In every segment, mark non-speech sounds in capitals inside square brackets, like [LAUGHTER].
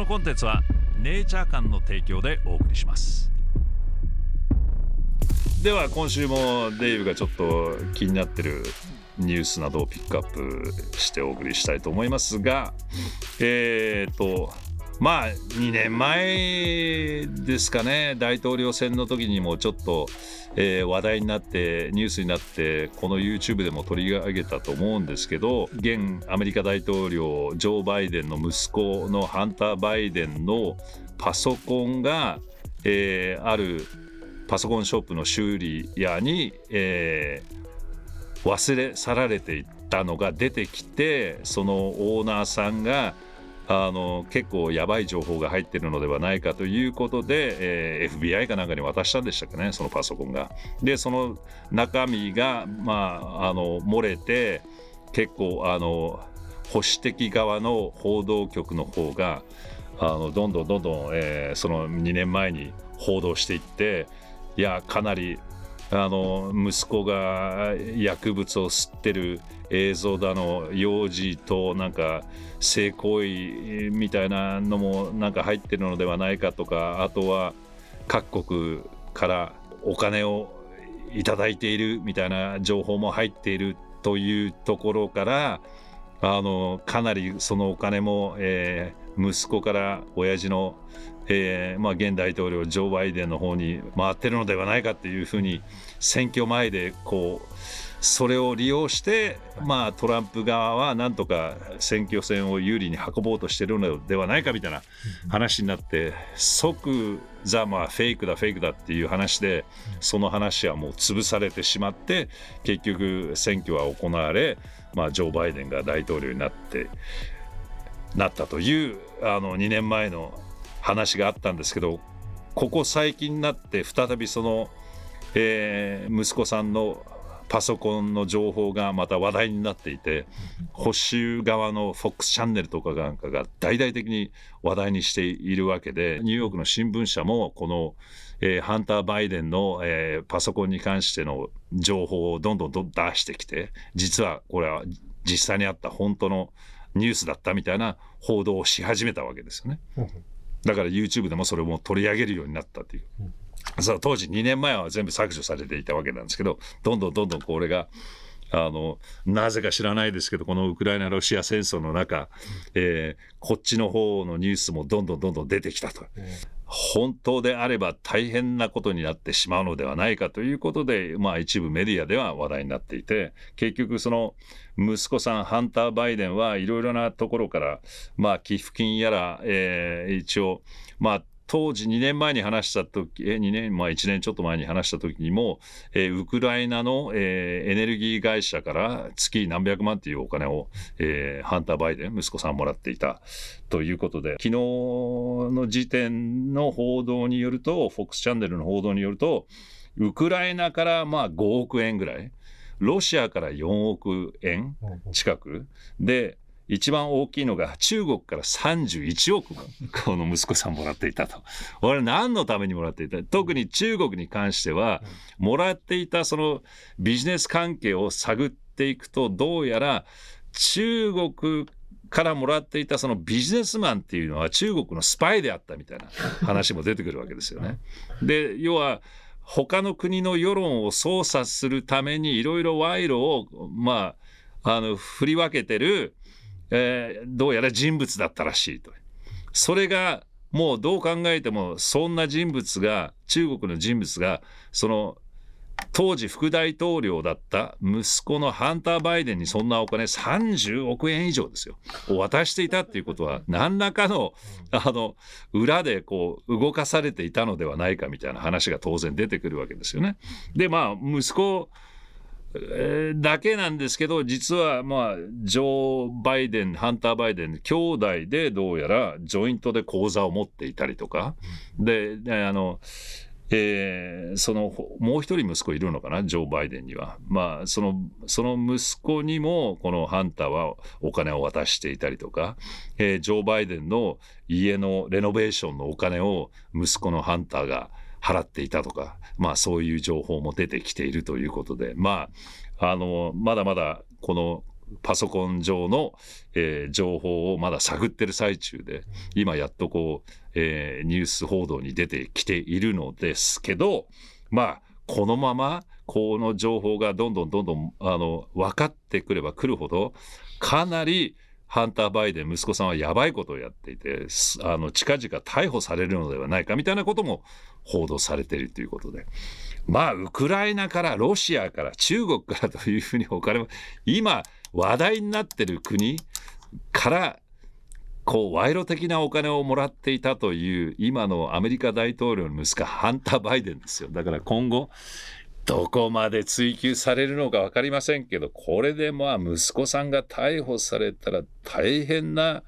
のコンテンツはネイチャー館の提供でお送りします。では今週もデイブがちょっと気になってるニュースなどをピックアップしてお送りしたいと思いますがえっ、ー、とまあ2年前ですかね大統領選の時にもちょっと、えー、話題になってニュースになってこの YouTube でも取り上げたと思うんですけど現アメリカ大統領ジョー・バイデンの息子のハンター・バイデンのパソコンが、えー、あるパソコンショップの修理屋に、えー、忘れ去られていったのが出てきてそのオーナーさんがあの結構やばい情報が入ってるのではないかということで、えー、FBI かなんかに渡したんでしたっけねそのパソコンが。でその中身が、まあ、あの漏れて結構あの保守的側の報道局の方があのどんどんどんどん、えー、その2年前に報道していっていやかなりあの息子が薬物を吸ってる映像だの幼児となんか性行為みたいなのもなんか入ってるのではないかとかあとは各国からお金をいただいているみたいな情報も入っているというところからあのかなりそのお金も、えー、息子から親父のえーまあ、現大統領ジョー・バイデンの方に回ってるのではないかっていうふうに選挙前でこうそれを利用して、まあ、トランプ側はなんとか選挙戦を有利に運ぼうとしてるのではないかみたいな話になって即ザ・まあフェイクだフェイクだっていう話でその話はもう潰されてしまって結局選挙は行われ、まあ、ジョー・バイデンが大統領になってなったというあの2年前の話があったんですけどここ最近になって再びその、えー、息子さんのパソコンの情報がまた話題になっていて保守側の FOX チャンネルとかなんかが大々的に話題にしているわけでニューヨークの新聞社もこの、えー、ハンター・バイデンの、えー、パソコンに関しての情報をどんどんどん出してきて実はこれは実際にあった本当のニュースだったみたいな報道をし始めたわけですよね。だから YouTube でもそれも取り上げるようになったという。その当時2年前は全部削除されていたわけなんですけどどんどんどんどんこれがあのなぜか知らないですけどこのウクライナ・ロシア戦争の中、えー、こっちの方のニュースもどんどんどんどん出てきたと。本当であれば大変なことになってしまうのではないかということで、まあ、一部メディアでは話題になっていて結局その息子さんハンター・バイデンはいろいろなところから、まあ、寄付金やら、えー、一応、まあ、当時2年前に話した時え2年、まあ、1年ちょっと前に話した時にも、えー、ウクライナの、えー、エネルギー会社から月何百万っていうお金を、えー、ハンター・バイデン息子さんもらっていたということで昨日の時点の報道によると FOX チャンネルの報道によるとウクライナからまあ5億円ぐらいロシアから4億円近くで一番大きいのが中国から31億この息子さんもらっていたと。俺何のためにもらっていた？特に中国に関してはもらっていたそのビジネス関係を探っていくとどうやら中国からもらっていたそのビジネスマンっていうのは中国のスパイであったみたいな話も出てくるわけですよね。で要は他の国の世論を操作するためにいろいろ賄賂をまああの振り分けてるえー、どうやら人物だったらしいと。それがもうどう考えてもそんな人物が中国の人物がその当時副大統領だった息子のハンター・バイデンにそんなお金30億円以上ですよを渡していたっていうことは何らかのあの裏でこう動かされていたのではないかみたいな話が当然出てくるわけですよね。でまあ息子、だけなんですけど実はまあジョー・バイデンハンター・バイデン兄弟でどうやらジョイントで口座を持っていたりとか、であのえー、そのもう一人息子いるのかなジョー・バイデンには。まあそのその息子にもこのハンターはお金を渡していたりとか、えー、ジョー・バイデンの家のレノベーションのお金を息子のハンターが払っていたとか、まあ、そういう情報も出てきているということで、まあ、あのまだまだこのパソコン上の、えー、情報をまだ探ってる最中で今やっとこう、えー、ニュース報道に出てきているのですけどまあこのままこの情報がどんどんどんどんあの分かってくればくるほどかなりハンター・バイデン息子さんはやばいことをやっていてあの近々逮捕されるのではないかみたいなことも報道されているということで。まあウクライナからロシアから中国からというふうにお金も今話題になっている国からこう賄賂的なお金をもらっていたという今のアメリカ大統領の息子ハンター・バイデンですよ。だから今後どこまで追及されるのか分かりませんけどこれでまあ息子さんが逮捕されたら大変な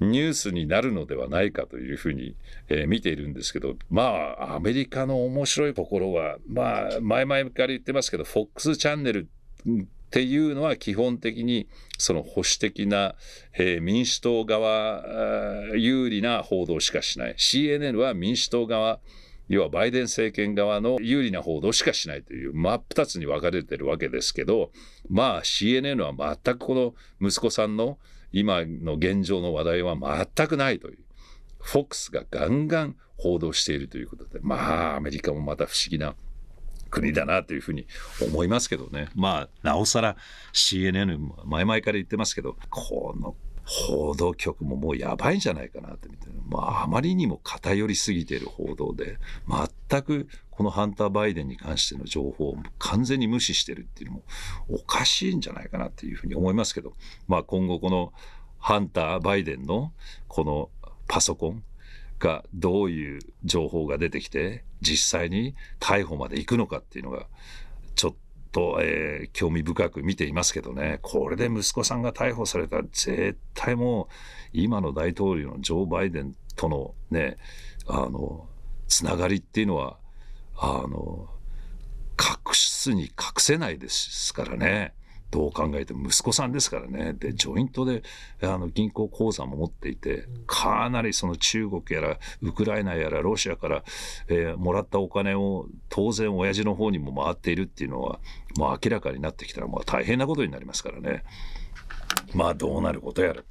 ニュースになるのではないかというふうに、えー、見ているんですけどまあアメリカの面白いところはまあ前々から言ってますけど FOX チャンネルっていうのは基本的にその保守的な、えー、民主党側有利な報道しかしない。CNN は民主党側要はバイデン政権側の有利な報道しかしないという真っ二つに分かれてるわけですけどまあ CNN は全くこの息子さんの今の現状の話題は全くないという。FOX がガンガン報道しているということでまあアメリカもまた不思議な国だなというふうに思いますけどねまあなおさら CNN 前々から言ってますけどこの報道局ももうやばいんじゃないかなって見て、まあ、あまりにも偏りすぎている報道で全くこのハンター・バイデンに関しての情報を完全に無視してるっていうのもおかしいんじゃないかなっていうふうに思いますけど、まあ、今後このハンター・バイデンのこのパソコンがどういう情報が出てきて実際に逮捕まで行くのかっていうのがちょっとと、えー、興味深く見ていますけどねこれで息子さんが逮捕されたら絶対もう今の大統領のジョー・バイデンとのねあのつながりっていうのはあの隠すに隠せないですからね。どう考えても息子さんですからねでジョイントであの銀行口座も持っていてかなりその中国やらウクライナやらロシアから、えー、もらったお金を当然親父の方にも回っているっていうのはもう明らかになってきたらまあ大変なことになりますからねまあどうなることやら。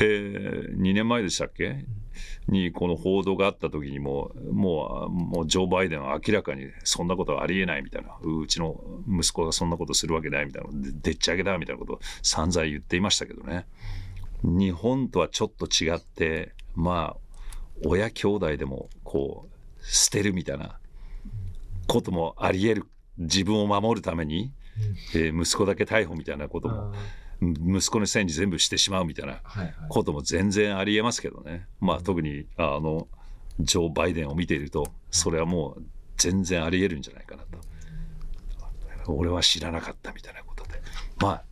えー、2年前でしたっけ？にこの報道があった時にももうもうジョー・バイデンは明らかにそんなことはありえないみたいな。うちの息子がそんなことするわけないみたいな。でっち上げだみたいなことを散々言っていましたけどね。日本とはちょっと違ってまあ親兄弟でもこう捨てるみたいなこともありえる。自分を守るために、えー、息子だけ逮捕みたいなことも。息子のせいに全部してしまうみたいなことも全然ありえますけどね、まあ、特にあのジョー・バイデンを見ているとそれはもう全然ありえるんじゃないかなと。俺は知らなかったみたいなことで。まあ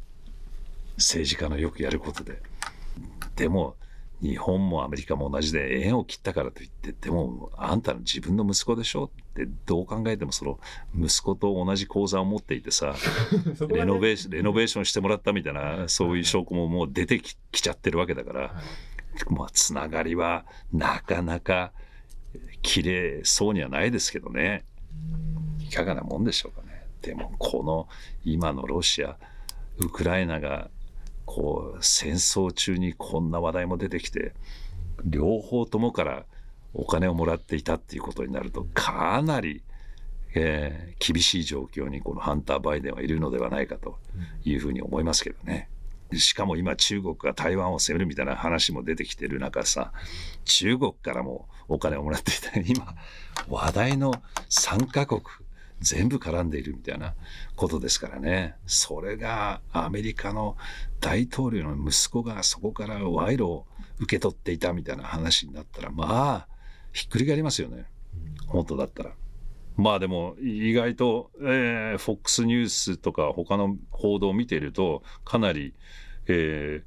政治家のよくやることで。でも日本もアメリカも同じで縁を切ったからといってでもあんたの自分の息子でしょってどう考えてもその息子と同じ口座を持っていてさ [LAUGHS] レノベーションレノベーションしてもらったみたいなそういう証拠ももう出てきちゃってるわけだから、はい、まあつながりはなかなか綺麗そうにはないですけどね。いかがなもんでしょうかね。でもこの今のロシアウクライナがこう戦争中にこんな話題も出てきて両方ともからお金をもらっていたっていうことになるとかなり、えー、厳しい状況にこのハンター・バイデンはいるのではないかというふうに思いますけどね。しかも今中国が台湾を攻めるみたいな話も出てきてる中さ中国からもお金をもらっていた今話題の3カ国全部絡んでいるみたいなことですからねそれがアメリカの大統領の息子がそこから賄賂を受け取っていたみたいな話になったらまあひっくり返りますよね。本当だったら。まあでも意外と、えー、FOX ニュースとか他の報道を見ているとかなり、えー、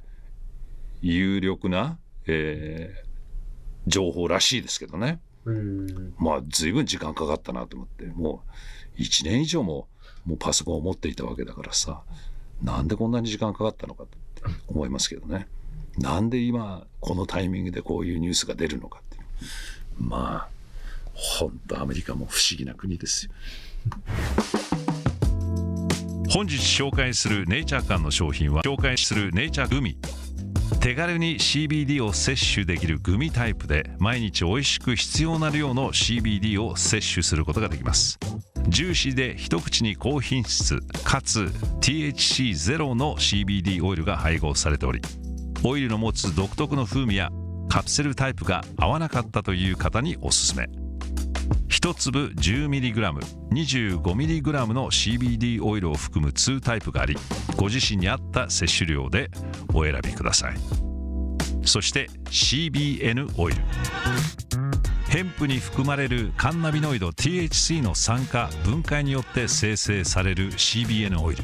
有力な、えー、情報らしいですけどね。まあ随分時間かかったなと思って。もう1年以上ももうパソコンを持っていたわけだからさ。なんでこんなに時間かかったのかって思いますけどね。なんで今このタイミングでこういうニュースが出るのかってまあ本当アメリカも不思議な国ですよ。本日紹介するネイチャー館の商品は紹介するネイチャーグミ手軽に CBD を摂取できるグミタイプで毎日美味しく必要な量の CBD を摂取することができますジューシーで一口に高品質かつ THC ゼロの CBD オイルが配合されておりオイルの持つ独特の風味やカプセルタイプが合わなかったという方におすすめ。1粒 10mg25mg の CBD オイルを含む2タイプがありご自身に合った摂取量でお選びください。そして CBN オイル。ヘンプに含まれるカンナビノイド THC の酸化分解によって生成される CBN オイル。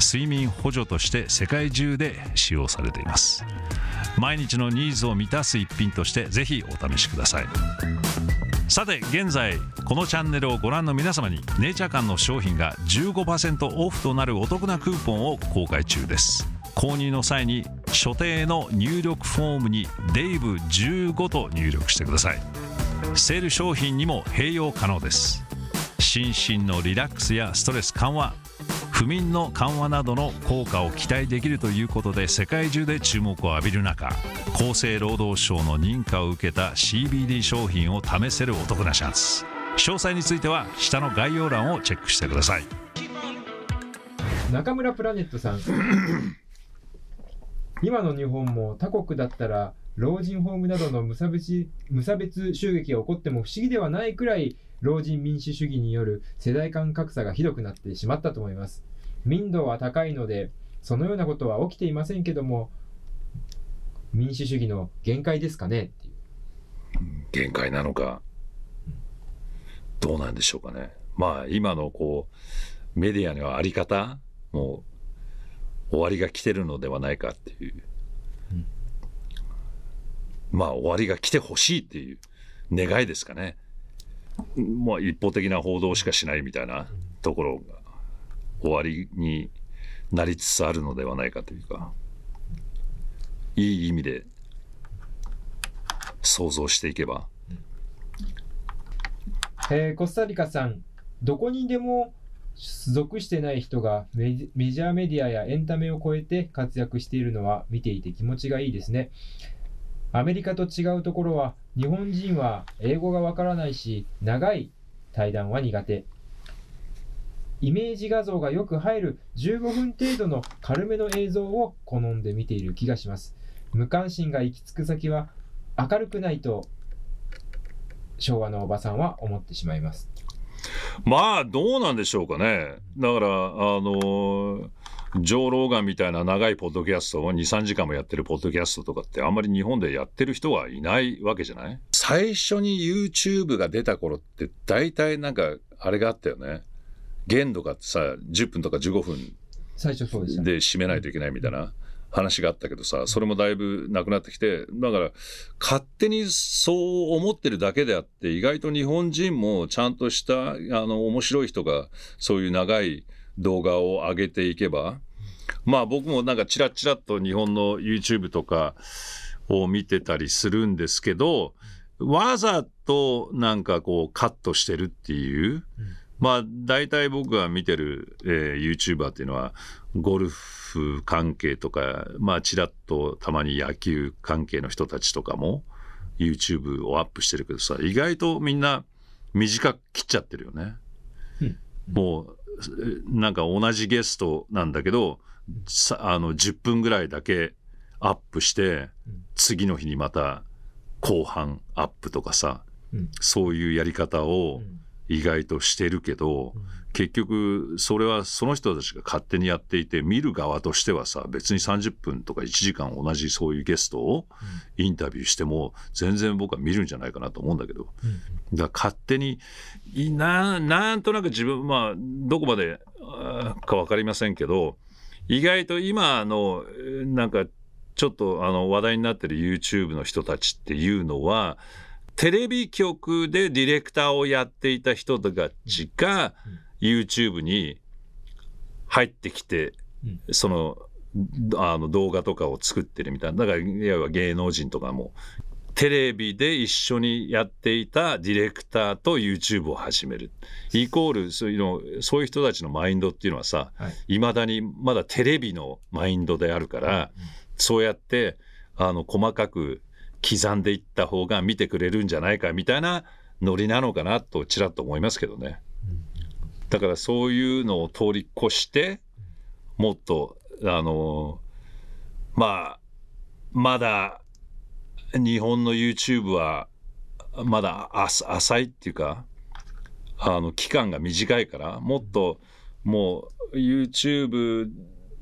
睡眠補助として世界中で使用されています。毎日のニーズを満たす一品としてぜひお試しください。さて現在このチャンネルをご覧の皆様にネイチャー館の商品が15%オフとなるお得なクーポンを公開中です。購入の際に所定の入力フォームにデイブ15と入力してください。セール商品にも併用可能です。心身のリラックスやストレス緩和不眠の緩和などの効果を期待できるということで世界中で注目を浴びる中厚生労働省の認可を受けた CBD 商品を試せるお得なチャンス詳細については下の概要欄をチェックしてください。中村プラネットさん。[COUGHS] 今の日本も他国だったら老人ホームなどの無差別無差別襲撃が起こっても不思議ではないくらい老人民主主義による世代間格差がひどくなってしまったと思います。民度は高いので、そのようなことは起きていませんけども、民主主義の限界ですかね？っていう。限界なのか、どうなんでしょうかね？まあ、今のこう、メディアのあり方、もう、終わりが来てるのではないかっていう。まあ、終わりが来てほしいっていう願いですかね？まあ、一方的な報道しかしないみたいなところが終わりになりつつあるのではないかというかいい意味で想像していけば。えー、コスタリカさん、どこにでも属してない人がメジャーメディアやエンタメを超えて活躍しているのは見ていて気持ちがいいですね。アメリカと違うところは、日本人は英語がわからないし、長い対談は苦手。イメージ画像がよく入る15分程度の軽めの映像を好んで見ている気がします。無関心が行き着く先は明るくないと昭和のおばさんは思ってしまいます。まあどうなんでしょうかね。だからあのージョー・ローガンみたいな長いポッドキャストを2、3時間もやってるポッドキャストとかってあんまり日本でやってる人はいないわけじゃない？最初に YouTube が出た頃って大体なんかあれがあったよね。限度がさ、10分とか15分最初そうでで締めないといけないみたいな。話があったけどさそれもだいぶなくなってきてだから勝手にそう思ってるだけであって意外と日本人もちゃんとしたあの面白い人がそういう長い動画を上げていけばまあ僕もなんかチラチラっと日本の YouTube とかを見てたりするんですけどわざとなんかこうカットしてるっていう、まあ大体僕が見てる、えー、YouTuber っていうのはゴルフ関係とかまあちらっとたまに野球関係の人たちとかも YouTube をアップしてるけどさ意外とみんな短く切っちゃってるよね。うん、もうなんか同じゲストなんだけどあの10分ぐらいだけアップして次の日にまた後半アップとかさ、そういうやり方を意外としてるけど、結局それはその人たちが勝手にやっていて見る側としてはさ別に30分とか1時間同じそういうゲストをインタビューしても全然僕は見るんじゃないかなと思うんだけど、だから勝手にななんとなく自分まあどこまでか分かりませんけど意外と今のなんかちょっとあの話題になってる YouTube の人たちっていうのはテレビ局でディレクターをやっていた人たちが YouTube に入ってきて、そのあの動画とかを作ってるみたいな。だからいわば芸能人とかもテレビで一緒にやっていたディレクターと YouTube を始める。イコールそういうのそういう人たちのマインドっていうのはさいま、はい、だにまだテレビのマインドであるから、うん、そうやってあの細かく刻んでいった方が見てくれるんじゃないかみたいなノリなのかなとちらっと思いますけどね。だからそういうのを通り越してもっとあのまあまだ日本の YouTube はまだ浅いっていうかあの期間が短いからもっともう YouTube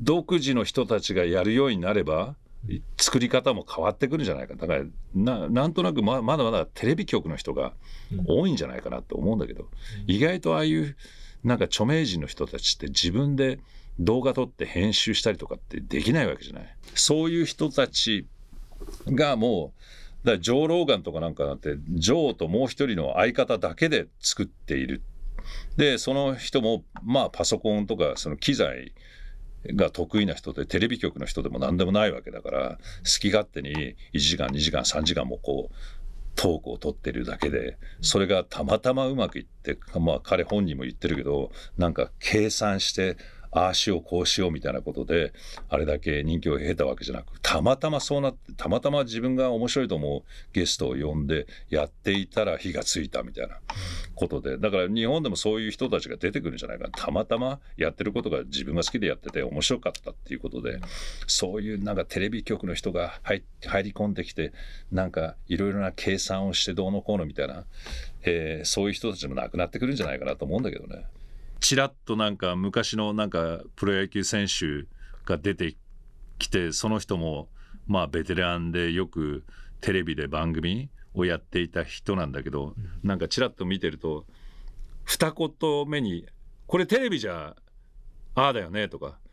独自の人たちがやるようになれば作り方も変わってくるんじゃないか。だからななんとなくままだまだテレビ局の人が多いんじゃないかなと思うんだけど、意外とああいうなんか著名人の人たちって自分で動画撮って編集したりとかってできないわけじゃない。そういう人たちがもうだからジョー・ローガンとかなんかなんてジョーともう一人の相方だけで作っている。でその人もまあパソコンとかその機材が得意な人でテレビ局の人でも何でもないわけだから好き勝手に1時間2時間3時間もこうトークを取ってるだけでそれがたまたまうまくいってまあ彼本人も言ってるけどなんか計算してああしようこうしようみたいなことであれだけ人気を得たわけじゃなくたまたまそうなってたまたま自分が面白いと思うゲストを呼んでやっていたら火がついたみたいなことで。だから日本でもそういう人たちが出てくるんじゃないかたまたまやってることが自分が好きでやってて面白かったっていうことで。そういうなんかテレビ局の人が入り込んできてなんかいろいろな計算をしてどうのこうのみたいな、えー、そういう人たちもなくなってくるんじゃないかなと思うんだけどね。ちらっとなんか昔のなんかプロ野球選手が出てきてその人もまあベテランでよくテレビで番組をやっていた人なんだけど、なんかちらっと見てると二言目に「これテレビじゃああだよね」とか「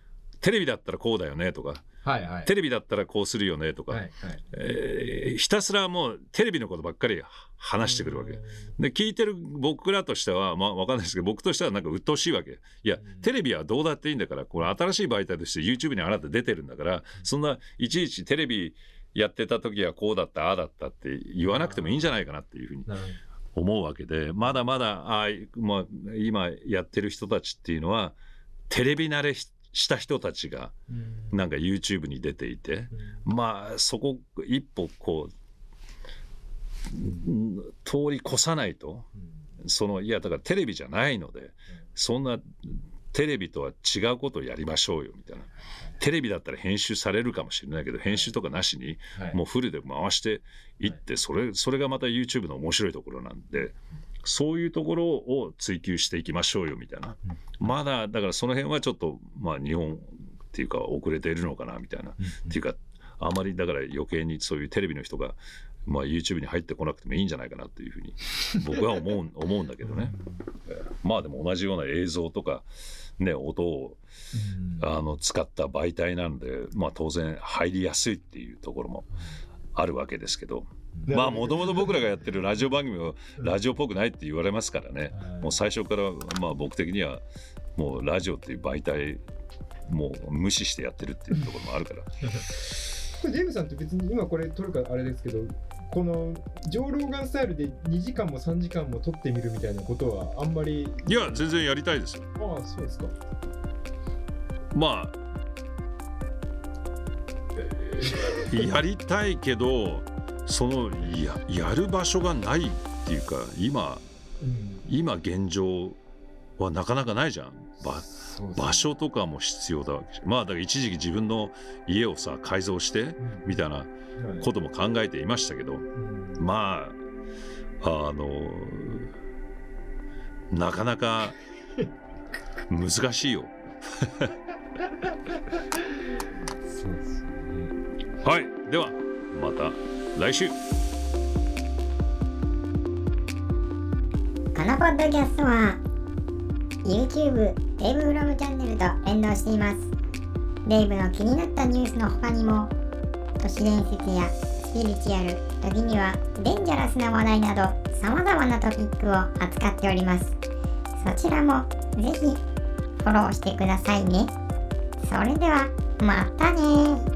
テレビだったらこうだよね」とか。はいはい、テレビだったらこうするよねとか、はいはい、えー、ひたすらもうテレビのことばっかり話してくるわけ。で聞いてる僕らとしてはまあ分かんないですけど僕としてはなんか鬱陶しいわけ。いやテレビはどうだっていいんだからこれ新しい媒体として YouTube にあなた出てるんだからそんないちいちテレビやってた時はこうだったああだったって言わなくてもいいんじゃないかなっていうふうに思うわけでまだまだあ、まあ、今やってる人たちっていうのはテレビ慣れしてした人たちがなんか YouTube に出ていて、まあそこ一歩こう通り越さないと、そのいやだからテレビじゃないので、そんなテレビとは違うことをやりましょうよみたいな。テレビだったら編集されるかもしれないけど編集とかなしにもうフルで回していってそれそれがまた YouTube の面白いところなんでそういうところを追求していきましょうよみたいな、まだだからその辺はちょっとまあ日本っていうか遅れているのかなみたいな、っていうかあまりだから余計にそういうテレビの人がまあ YouTube に入ってこなくてもいいんじゃないかなっていうふうに僕は思う [LAUGHS] 思うんだけどね、まあでも同じような映像とかね音をあの使った媒体なのでまあ当然入りやすいっていうところもあるわけですけど。まあもともと僕らがやってるラジオ番組はラジオっぽくないって言われますからね、もう最初からまあ僕的にはもうラジオっていう媒体もう無視してやってるっていうところもあるから。[LAUGHS] これデーブさんって別に今これ撮るかあれですけどこの上ローガンスタイルで2時間も3時間も撮ってみるみたいなことはあんまり。いや全然やりたいですよ。ああそうですか。まあ [LAUGHS] やりたいけどそのややる場所がないっていうか今、うん、今現状はなかなかないじゃん。場場所とかも必要だわけまあだから一時期自分の家をさ改造してみたいなことも考えていましたけど、うん、まああのなかなか [LAUGHS] 難しいよ。そうですね。はい。ではまた来週。このポッドキャストは YouTube、デイブフロムチャンネルと連動していますデイブの気になったニュースの他にも都市伝説やスピリチュアル時にはデンジャラスな話題など様々なトピックを扱っております。そちらもぜひフォローしてくださいね。それではまたね